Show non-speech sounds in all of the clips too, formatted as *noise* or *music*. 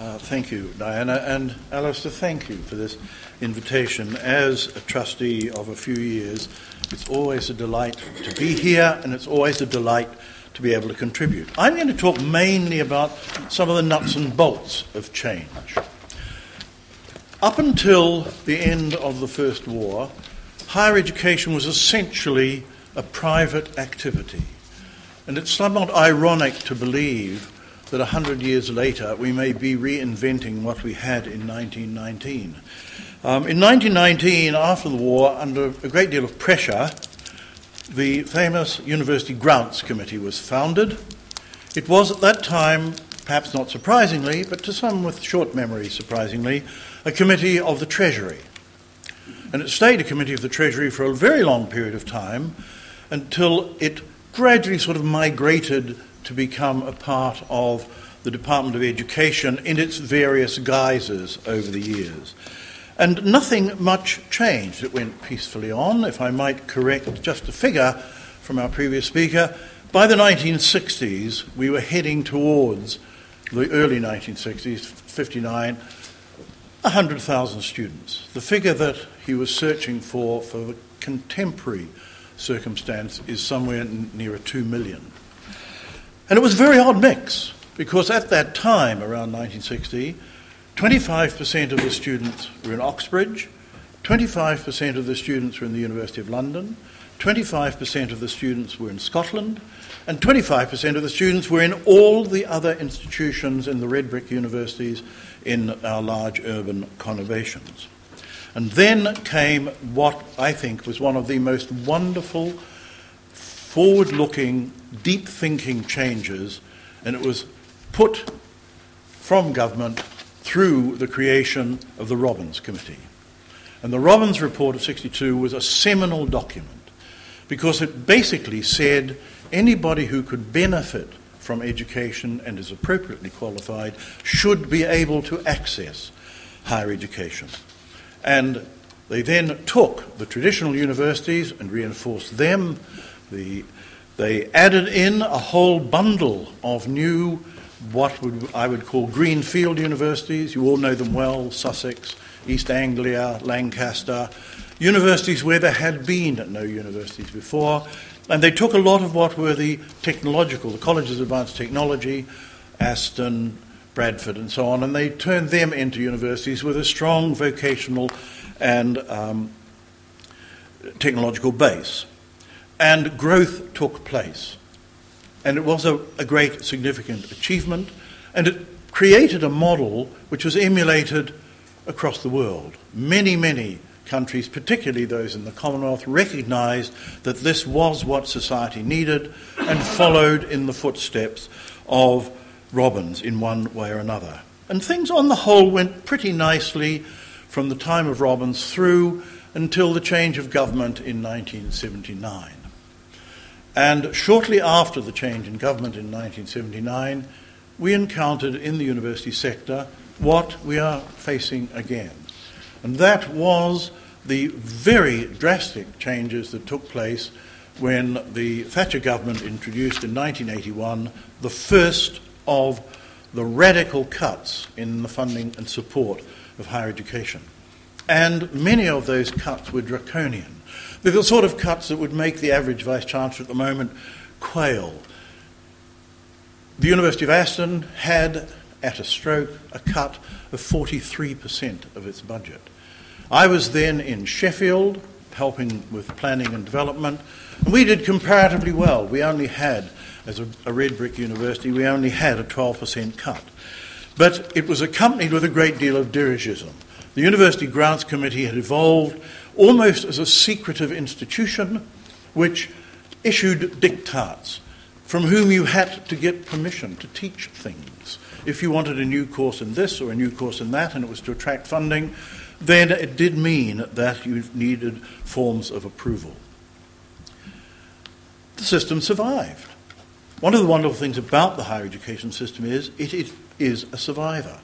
Uh, thank you, Diana. And Alistair, thank you for this invitation. As a trustee of a few years, it's always a delight to be here, and it's always a delight to be able to contribute. I'm going to talk mainly about some of the nuts and bolts of change. Up until the end of the First War, higher education was essentially a private activity. And it's somewhat ironic to believe that 100 years later we may be reinventing what we had in 1919. Um, in 1919, after the war, under a great deal of pressure, the famous University Grants Committee was founded. It was at that time, perhaps not surprisingly, but to some with short memory surprisingly, a committee of the Treasury. And it stayed a committee of the Treasury for a very long period of time until it gradually sort of migrated to become a part of the Department of Education in its various guises over the years. And nothing much changed. It went peacefully on. If I might correct just a figure from our previous speaker, by the 1960s, we were heading towards the early 1960s, 59, 100,000 students. The figure that he was searching for for the contemporary circumstance is somewhere near 2 million. And it was a very odd mix because at that time, around 1960, 25% of the students were in Oxbridge, 25% of the students were in the University of London, 25% of the students were in Scotland, and 25% of the students were in all the other institutions in the red brick universities in our large urban conurbations. And then came what I think was one of the most wonderful, forward looking deep thinking changes, and it was put from government through the creation of the Robbins Committee. And the Robbins Report of 62 was a seminal document because it basically said anybody who could benefit from education and is appropriately qualified should be able to access higher education. And they then took the traditional universities and reinforced them, the they added in a whole bundle of new, what would, I would call greenfield universities. You all know them well Sussex, East Anglia, Lancaster, universities where there had been no universities before. And they took a lot of what were the technological, the colleges of advanced technology, Aston, Bradford, and so on, and they turned them into universities with a strong vocational and um, technological base and growth took place. And it was a, a great, significant achievement, and it created a model which was emulated across the world. Many, many countries, particularly those in the Commonwealth, recognized that this was what society needed and followed in the footsteps of Robbins in one way or another. And things on the whole went pretty nicely from the time of Robbins through until the change of government in 1979. And shortly after the change in government in 1979, we encountered in the university sector what we are facing again. And that was the very drastic changes that took place when the Thatcher government introduced in 1981 the first of the radical cuts in the funding and support of higher education. And many of those cuts were draconian. They're the sort of cuts that would make the average Vice Chancellor at the moment quail. The University of Aston had, at a stroke, a cut of 43% of its budget. I was then in Sheffield helping with planning and development, and we did comparatively well. We only had, as a, a red brick university, we only had a 12% cut. But it was accompanied with a great deal of dirigisme. The University Grants Committee had evolved almost as a secretive institution which issued diktats from whom you had to get permission to teach things. If you wanted a new course in this or a new course in that and it was to attract funding, then it did mean that you needed forms of approval. The system survived. One of the wonderful things about the higher education system is it is a survivor.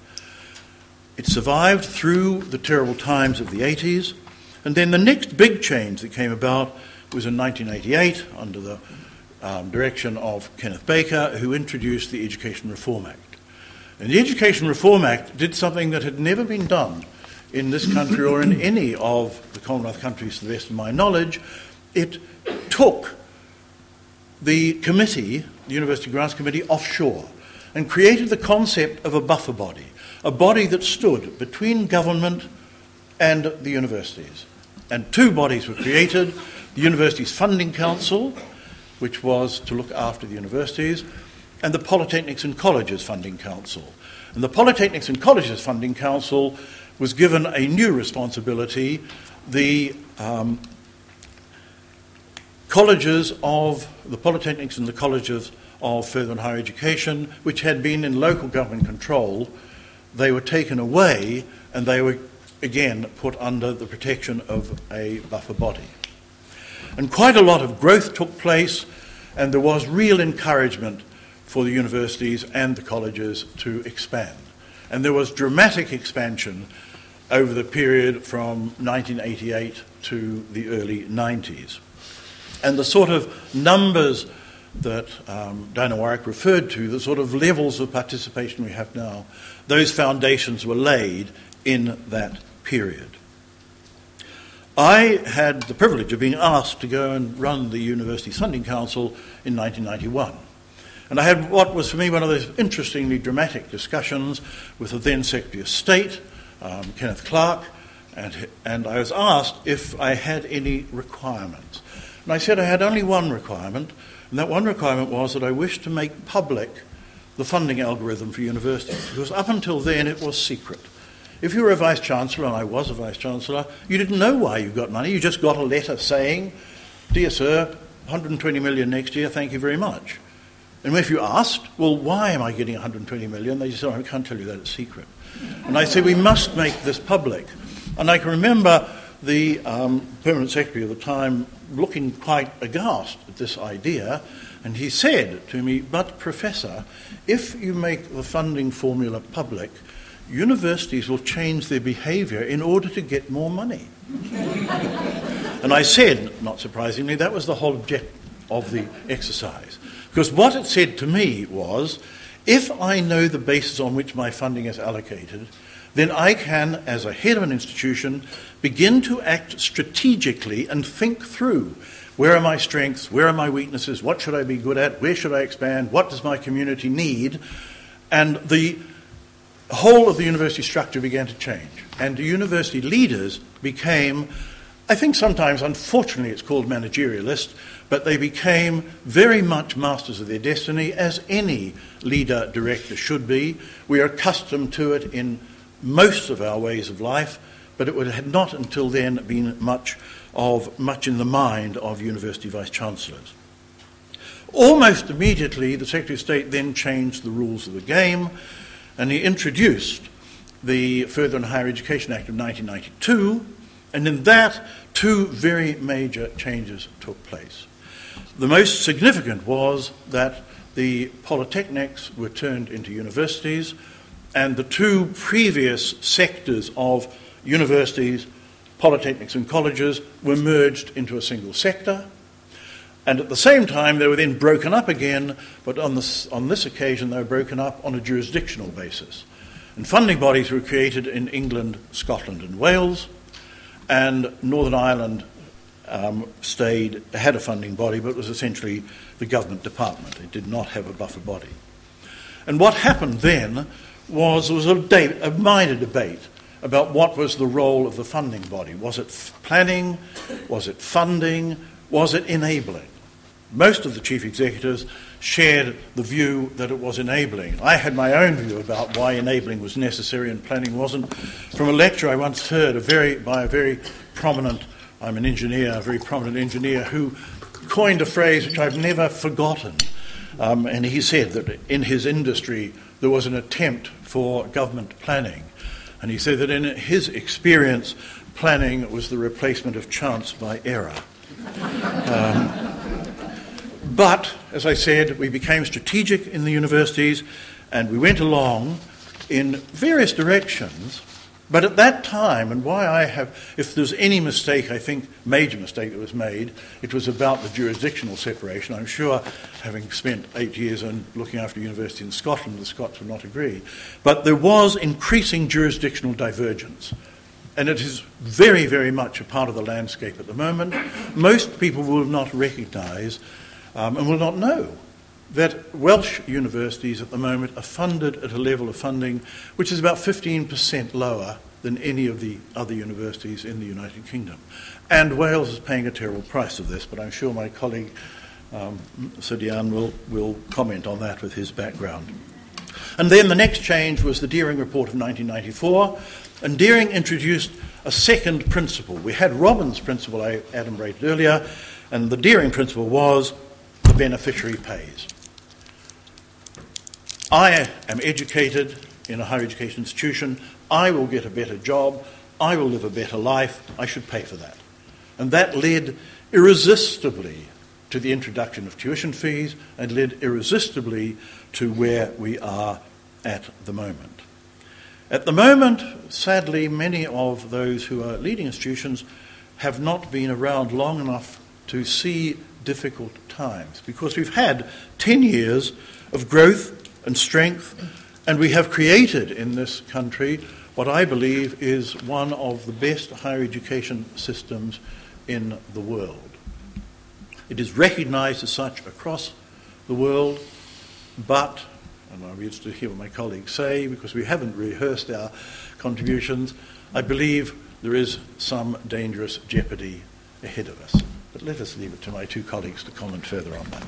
It survived through the terrible times of the 80s and then the next big change that came about was in 1988 under the um, direction of Kenneth Baker, who introduced the Education Reform Act. And the Education Reform Act did something that had never been done in this country or in any of the Commonwealth countries to the best of my knowledge. It took the committee, the University Grants Committee, offshore and created the concept of a buffer body, a body that stood between government and the universities. And two bodies were created the Universities Funding Council, which was to look after the universities, and the Polytechnics and Colleges Funding Council. And the Polytechnics and Colleges Funding Council was given a new responsibility the um, colleges of the polytechnics and the colleges of further and higher education, which had been in local government control, they were taken away and they were again put under the protection of a buffer body. And quite a lot of growth took place, and there was real encouragement for the universities and the colleges to expand. And there was dramatic expansion over the period from 1988 to the early 90s. And the sort of numbers that um, Diana Warwick referred to, the sort of levels of participation we have now, those foundations were laid in that period. I had the privilege of being asked to go and run the University Funding Council in 1991. And I had what was for me one of those interestingly dramatic discussions with the then Secretary of State, um, Kenneth Clarke, and, and I was asked if I had any requirements. And I said I had only one requirement, and that one requirement was that I wished to make public the funding algorithm for universities, because up until then it was secret. If you were a vice chancellor, and I was a vice chancellor, you didn't know why you got money. You just got a letter saying, Dear sir, 120 million next year, thank you very much. And if you asked, Well, why am I getting 120 million? They said, oh, I can't tell you that, it's secret. And I said, We must make this public. And I can remember the um, permanent secretary at the time looking quite aghast at this idea. And he said to me, But, Professor, if you make the funding formula public, universities will change their behavior in order to get more money. *laughs* and I said, not surprisingly, that was the whole object of the exercise. Because what it said to me was if I know the basis on which my funding is allocated, then I can, as a head of an institution, begin to act strategically and think through where are my strengths, where are my weaknesses, what should I be good at, where should I expand, what does my community need, and the whole of the university structure began to change. And the university leaders became, I think sometimes, unfortunately, it's called managerialist, but they became very much masters of their destiny, as any leader director should be. We are accustomed to it in most of our ways of life, but it had not until then been much of much in the mind of university vice chancellors. Almost immediately, the Secretary of State then changed the rules of the game and he introduced the Further and Higher Education Act of 1992, and in that, two very major changes took place. The most significant was that the polytechnics were turned into universities, and the two previous sectors of universities, polytechnics, and colleges were merged into a single sector. And at the same time, they were then broken up again, but on this, on this occasion, they were broken up on a jurisdictional basis. And funding bodies were created in England, Scotland, and Wales, and Northern Ireland um, stayed, had a funding body, but was essentially the government department. It did not have a buffer body. And what happened then was there was a, debate, a minor debate about what was the role of the funding body. Was it planning? Was it funding? Was it enabling? most of the chief executives shared the view that it was enabling. I had my own view about why enabling was necessary and planning wasn't. From a lecture I once heard a very, by a very prominent, I'm an engineer, a very prominent engineer, who coined a phrase which I've never forgotten. Um, and he said that in his industry there was an attempt for government planning. And he said that in his experience, planning was the replacement of chance by error. *laughs* Um, but, as I said, we became strategic in the universities and we went along in various directions But at that time, and why I have, if there's any mistake, I think major mistake that was made, it was about the jurisdictional separation. I'm sure, having spent eight years in looking after a university in Scotland, the Scots would not agree. But there was increasing jurisdictional divergence. And it is very, very much a part of the landscape at the moment. Most people will not recognise um, and will not know that Welsh universities at the moment are funded at a level of funding which is about 15% lower than any of the other universities in the United Kingdom. And Wales is paying a terrible price of this, but I'm sure my colleague um, Sir Deian will, will comment on that with his background. And then the next change was the Dearing Report of 1994, and Dearing introduced a second principle. We had Robbins' principle I adumbrated earlier, and the Dearing principle was the beneficiary pays. I am educated in a higher education institution. I will get a better job. I will live a better life. I should pay for that. And that led irresistibly to the introduction of tuition fees and led irresistibly to where we are at the moment. At the moment, sadly, many of those who are leading institutions have not been around long enough to see difficult times because we've had 10 years of growth and strength. And we have created in this country what I believe is one of the best higher education systems in the world. It is recognized as such across the world, but, and I'm used to hear what my colleagues say because we haven't rehearsed our contributions, I believe there is some dangerous jeopardy ahead of us. But let us leave it to my two colleagues to comment further on that.